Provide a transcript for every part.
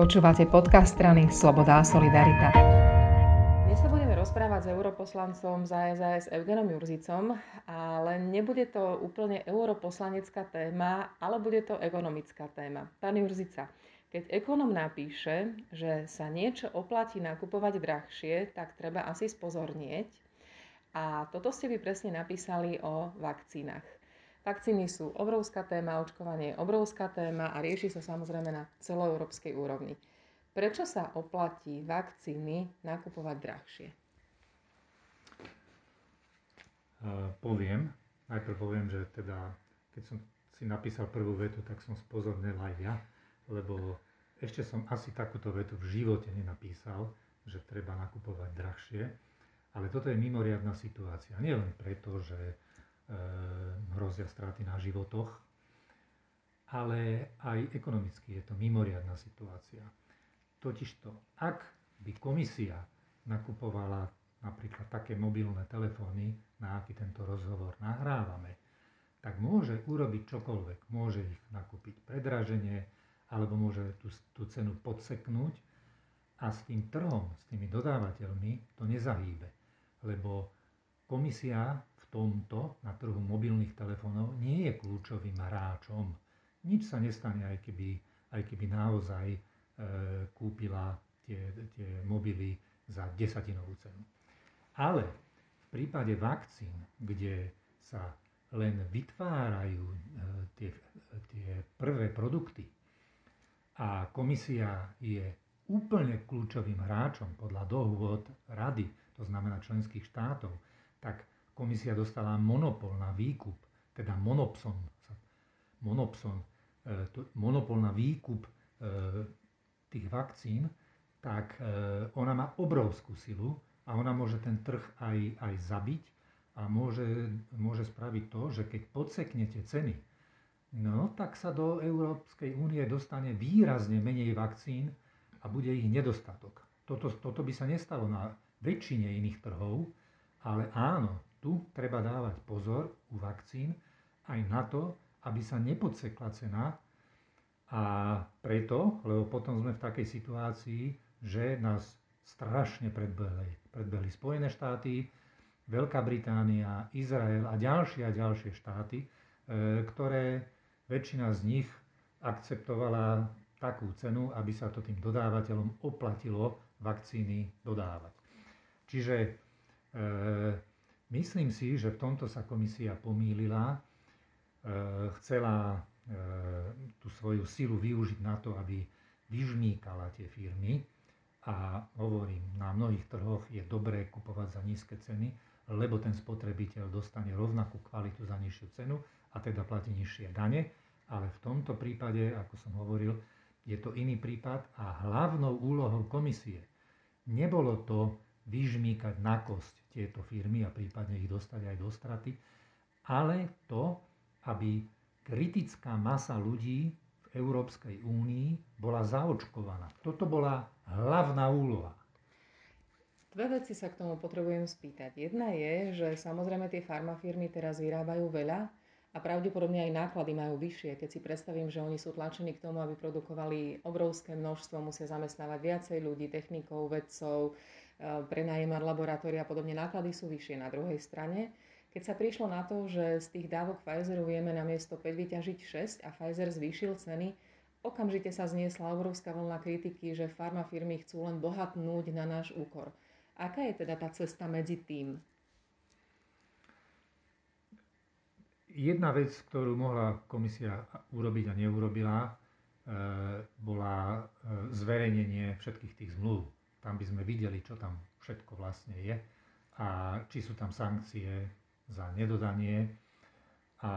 Počúvate podcast strany Sloboda a Solidarita. Dnes sa budeme rozprávať s europoslancom za SAS Eugenom Jurzicom, ale nebude to úplne europoslanecká téma, ale bude to ekonomická téma. Pán Jurzica, keď ekonom napíše, že sa niečo oplatí nakupovať drahšie, tak treba asi spozornieť. A toto ste vy presne napísali o vakcínach. Vakcíny sú obrovská téma, očkovanie je obrovská téma a rieši sa samozrejme na celoeurópskej úrovni. Prečo sa oplatí vakcíny nakupovať drahšie? Uh, poviem. Najprv poviem, že teda, keď som si napísal prvú vetu, tak som spozornil aj ja, lebo ešte som asi takúto vetu v živote nenapísal, že treba nakupovať drahšie. Ale toto je mimoriadná situácia. Nie len preto, že hrozia straty na životoch, ale aj ekonomicky je to mimoriadná situácia. Totižto, ak by komisia nakupovala napríklad také mobilné telefóny, na aký tento rozhovor nahrávame, tak môže urobiť čokoľvek. Môže ich nakúpiť predraženie, alebo môže tú, tú cenu podseknúť a s tým trhom, s tými dodávateľmi to nezahýbe. Lebo komisia tomto na trhu mobilných telefónov nie je kľúčovým hráčom. Nič sa nestane, aj keby, aj keby naozaj e, kúpila tie, tie mobily za desatinovú cenu. Ale v prípade vakcín, kde sa len vytvárajú e, tie, tie prvé produkty a komisia je úplne kľúčovým hráčom podľa dohôd rady, to znamená členských štátov, tak komisia dostala monopol na výkup, teda monopson, monopson, e, monopol na výkup e, tých vakcín, tak e, ona má obrovskú silu a ona môže ten trh aj, aj zabiť a môže, môže spraviť to, že keď podseknete ceny, no tak sa do Európskej únie dostane výrazne menej vakcín a bude ich nedostatok. Toto, toto by sa nestalo na väčšine iných trhov, ale áno, tu treba dávať pozor u vakcín aj na to, aby sa nepodsekla cena a preto, lebo potom sme v takej situácii, že nás strašne predbehli, predbehli Spojené štáty, Veľká Británia, Izrael a ďalšie a ďalšie štáty, e, ktoré väčšina z nich akceptovala takú cenu, aby sa to tým dodávateľom oplatilo vakcíny dodávať. Čiže e, Myslím si, že v tomto sa komisia pomýlila, e, chcela e, tú svoju silu využiť na to, aby vyžmýkala tie firmy. A hovorím, na mnohých trhoch je dobré kupovať za nízke ceny, lebo ten spotrebiteľ dostane rovnakú kvalitu za nižšiu cenu a teda platí nižšie dane, ale v tomto prípade, ako som hovoril, je to iný prípad a hlavnou úlohou komisie nebolo to vyžmýkať na kosť tieto firmy a prípadne ich dostať aj do straty, ale to, aby kritická masa ľudí v Európskej únii bola zaočkovaná. Toto bola hlavná úloha. Dve veci sa k tomu potrebujem spýtať. Jedna je, že samozrejme tie farmafirmy teraz vyrábajú veľa a pravdepodobne aj náklady majú vyššie. Keď si predstavím, že oni sú tlačení k tomu, aby produkovali obrovské množstvo, musia zamestnávať viacej ľudí, technikov, vedcov, prenajímať laboratória a podobne, náklady sú vyššie na druhej strane. Keď sa prišlo na to, že z tých dávok Pfizeru vieme na miesto 5 vyťažiť 6 a Pfizer zvýšil ceny, okamžite sa zniesla obrovská vlna kritiky, že farmafirmy chcú len bohatnúť na náš úkor. Aká je teda tá cesta medzi tým? Jedna vec, ktorú mohla komisia urobiť a neurobila, eh, bola eh, zverejnenie všetkých tých zmluv tam by sme videli, čo tam všetko vlastne je a či sú tam sankcie za nedodanie a, a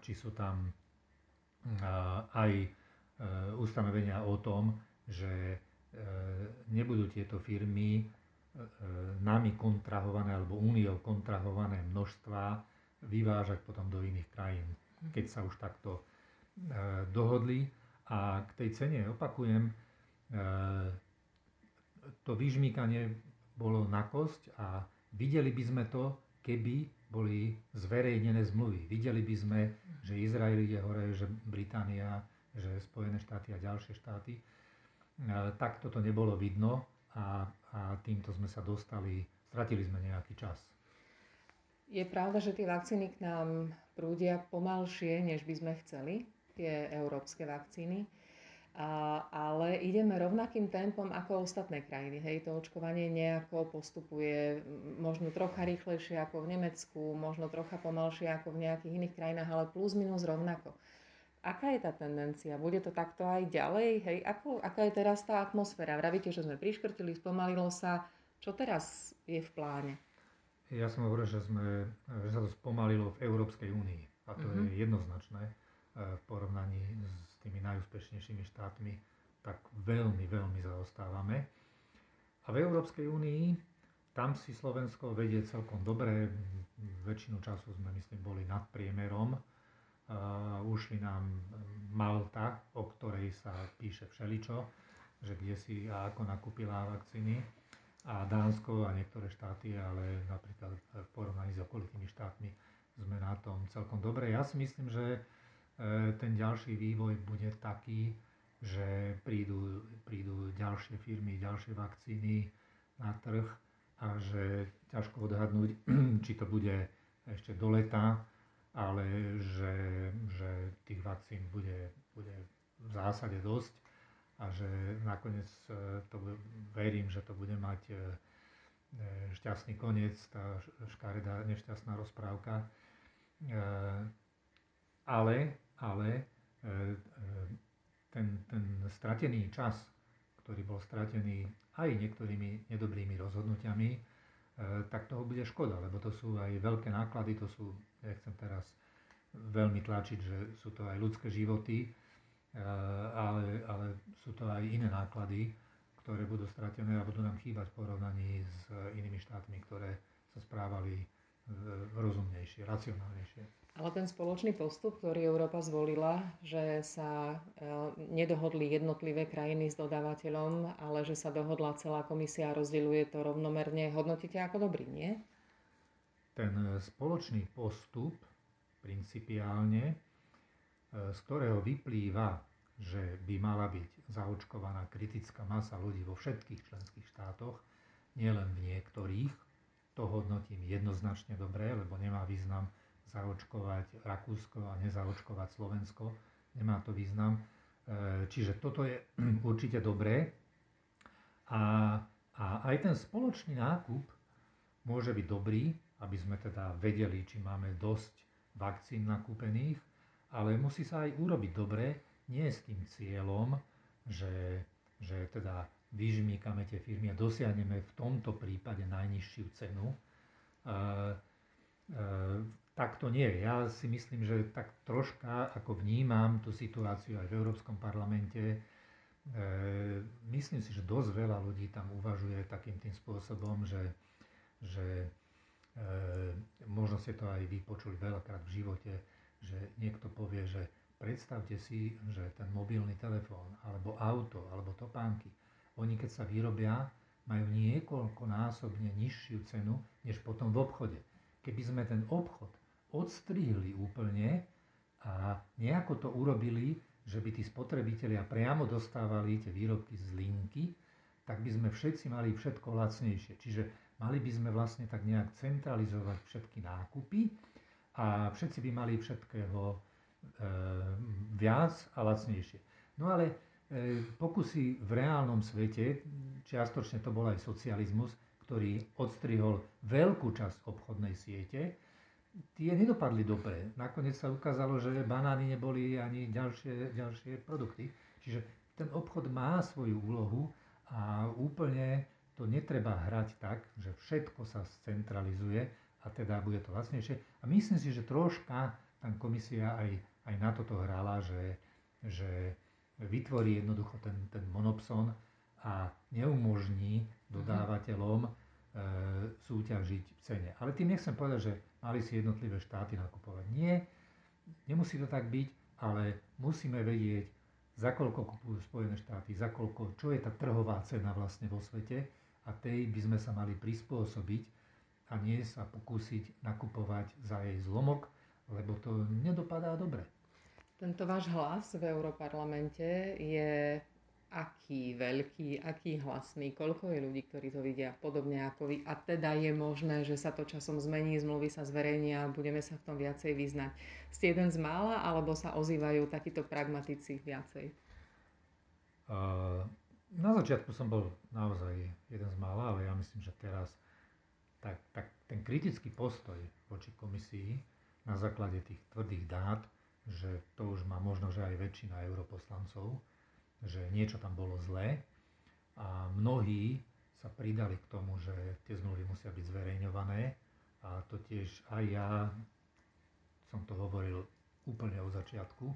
či sú tam aj e, ustanovenia o tom, že e, nebudú tieto firmy e, nami kontrahované alebo úniou kontrahované množstva vyvážať potom do iných krajín, keď sa už takto dohodli. A k tej cene opakujem, to vyžmýkanie bolo na kosť a videli by sme to, keby boli zverejnené zmluvy. Videli by sme, že Izrael ide hore, že Británia že Spojené štáty a ďalšie štáty. Tak toto nebolo vidno a, a týmto sme sa dostali, stratili sme nejaký čas. Je pravda, že tie vakcíny k nám prúdia pomalšie, než by sme chceli, tie európske vakcíny. A, ale ideme rovnakým tempom ako ostatné krajiny. Hej, to očkovanie nejako postupuje možno trocha rýchlejšie ako v Nemecku, možno trocha pomalšie ako v nejakých iných krajinách, ale plus minus rovnako. Aká je tá tendencia? Bude to takto aj ďalej? Hej, ako, aká je teraz tá atmosféra? Vravíte, že sme priškrtili, spomalilo sa. Čo teraz je v pláne? Ja som hovoril, že, sme, že sa to spomalilo v Európskej únii. A to mm-hmm. je jednoznačné e, v porovnaní s tými najúspešnejšími štátmi. Tak veľmi, veľmi zaostávame. A v Európskej únii tam si Slovensko vedie celkom dobre. Väčšinu času sme, myslím, boli nad priemerom. Uh, ušli nám Malta, o ktorej sa píše všeličo, že kde si a ako nakúpila vakcíny a Dánsko a niektoré štáty, ale napríklad v porovnaní s okolitými štátmi sme na tom celkom dobre. Ja si myslím, že ten ďalší vývoj bude taký, že prídu, prídu ďalšie firmy, ďalšie vakcíny na trh a že ťažko odhadnúť, či to bude ešte do leta, ale že, že tých vakcín bude, bude v zásade dosť a že nakoniec e, to verím, že to bude mať e, e, šťastný koniec, tá škaredá nešťastná rozprávka. Ale, ale ten, ten stratený čas, ktorý bol stratený aj niektorými nedobrými rozhodnutiami, tak toho bude škoda, lebo to sú aj veľké náklady, to sú, nechcem teraz veľmi tlačiť, že sú to aj ľudské životy, ale, ale sú to aj iné náklady, ktoré budú stratené a budú nám chýbať v porovnaní s inými štátmi, ktoré sa správali rozumnejšie, racionálnejšie. Ale ten spoločný postup, ktorý Európa zvolila, že sa eh, nedohodli jednotlivé krajiny s dodávateľom, ale že sa dohodla celá komisia a rozdeľuje to rovnomerne, hodnotíte ako dobrý, nie? Ten spoločný postup principiálne z ktorého vyplýva, že by mala byť zaočkovaná kritická masa ľudí vo všetkých členských štátoch, nielen v niektorých. To hodnotím jednoznačne dobre, lebo nemá význam zaočkovať Rakúsko a nezaočkovať Slovensko. Nemá to význam. E, čiže toto je určite dobré. A, a aj ten spoločný nákup môže byť dobrý, aby sme teda vedeli, či máme dosť vakcín nakúpených ale musí sa aj urobiť dobre, nie s tým cieľom, že, že teda vyžmíkame tie firmy a dosiahneme v tomto prípade najnižšiu cenu. E, e, tak to nie. Ja si myslím, že tak troška, ako vnímam tú situáciu aj v Európskom parlamente, e, myslím si, že dosť veľa ľudí tam uvažuje takým tým spôsobom, že, že možno ste to aj vypočuli veľakrát v živote, že niekto povie, že predstavte si, že ten mobilný telefón, alebo auto, alebo topánky, oni keď sa vyrobia, majú niekoľkonásobne nižšiu cenu, než potom v obchode. Keby sme ten obchod odstrihli úplne a nejako to urobili, že by tí spotrebitelia priamo dostávali tie výrobky z linky, tak by sme všetci mali všetko lacnejšie. Čiže mali by sme vlastne tak nejak centralizovať všetky nákupy a všetci by mali všetkého e, viac a lacnejšie. No ale pokusy v reálnom svete, čiastočne to bol aj socializmus, ktorý odstrihol veľkú časť obchodnej siete, tie nedopadli dobre. Nakoniec sa ukázalo, že banány neboli ani ďalšie, ďalšie produkty. Čiže ten obchod má svoju úlohu a úplne to netreba hrať tak, že všetko sa scentralizuje a teda bude to lacnejšie. A myslím si, že troška tam komisia aj, aj na toto hrala, že, že vytvorí jednoducho ten, ten monopson a neumožní dodávateľom e, súťažiť v cene. Ale tým nechcem povedať, že mali si jednotlivé štáty nakupovať. Nie, nemusí to tak byť, ale musíme vedieť, za koľko kupujú Spojené štáty, za koľko, čo je tá trhová cena vlastne vo svete a tej by sme sa mali prispôsobiť a nie sa pokúsiť nakupovať za jej zlomok, lebo to nedopadá dobre. Tento váš hlas v Európarlamente je aký veľký, aký hlasný, koľko je ľudí, ktorí to vidia podobne ako vy a teda je možné, že sa to časom zmení, zmluvy sa zverejnia budeme sa v tom viacej vyznať. Ste jeden z mála, alebo sa ozývajú takíto pragmatici viacej? Na začiatku som bol naozaj jeden z mála, ale ja myslím, že teraz tak, tak ten kritický postoj voči komisii na základe tých tvrdých dát, že to už má možno, že aj väčšina europoslancov, že niečo tam bolo zlé. A mnohí sa pridali k tomu, že tie zmluvy musia byť zverejňované. A to tiež aj ja som to hovoril úplne od začiatku.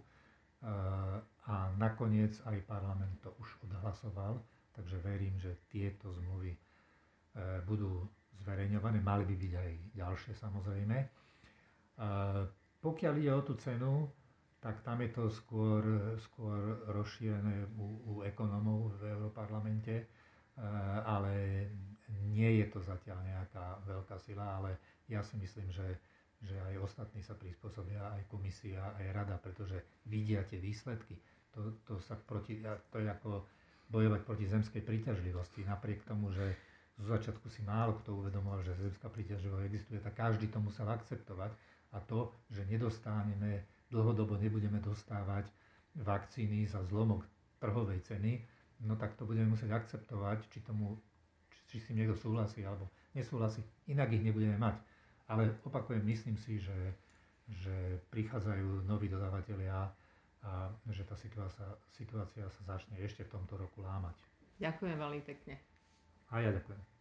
A nakoniec aj parlament to už odhlasoval, takže verím, že tieto zmluvy e, budú zverejňované, mali by byť aj ďalšie samozrejme. Pokiaľ ide o tú cenu, tak tam je to skôr, skôr rozšírené u, u ekonomov v Európarlamente, e, ale nie je to zatiaľ nejaká veľká sila, ale ja si myslím, že, že aj ostatní sa prispôsobia, aj komisia, aj rada, pretože vidia tie výsledky. To, to, sa proti, to je ako bojovať proti zemskej príťažlivosti. Napriek tomu, že zo začiatku si málo kto uvedomoval, že zemská príťažlivosť existuje, tak každý to musel akceptovať. A to, že nedostaneme dlhodobo nebudeme dostávať vakcíny za zlomok trhovej ceny, no tak to budeme musieť akceptovať, či, tomu, či, či s tým niekto súhlasí alebo nesúhlasí, inak ich nebudeme mať. Ale opakujem, myslím si, že, že prichádzajú noví dodávateľia a že tá situácia, situácia sa začne ešte v tomto roku lámať. Ďakujem veľmi pekne. A ja ďakujem.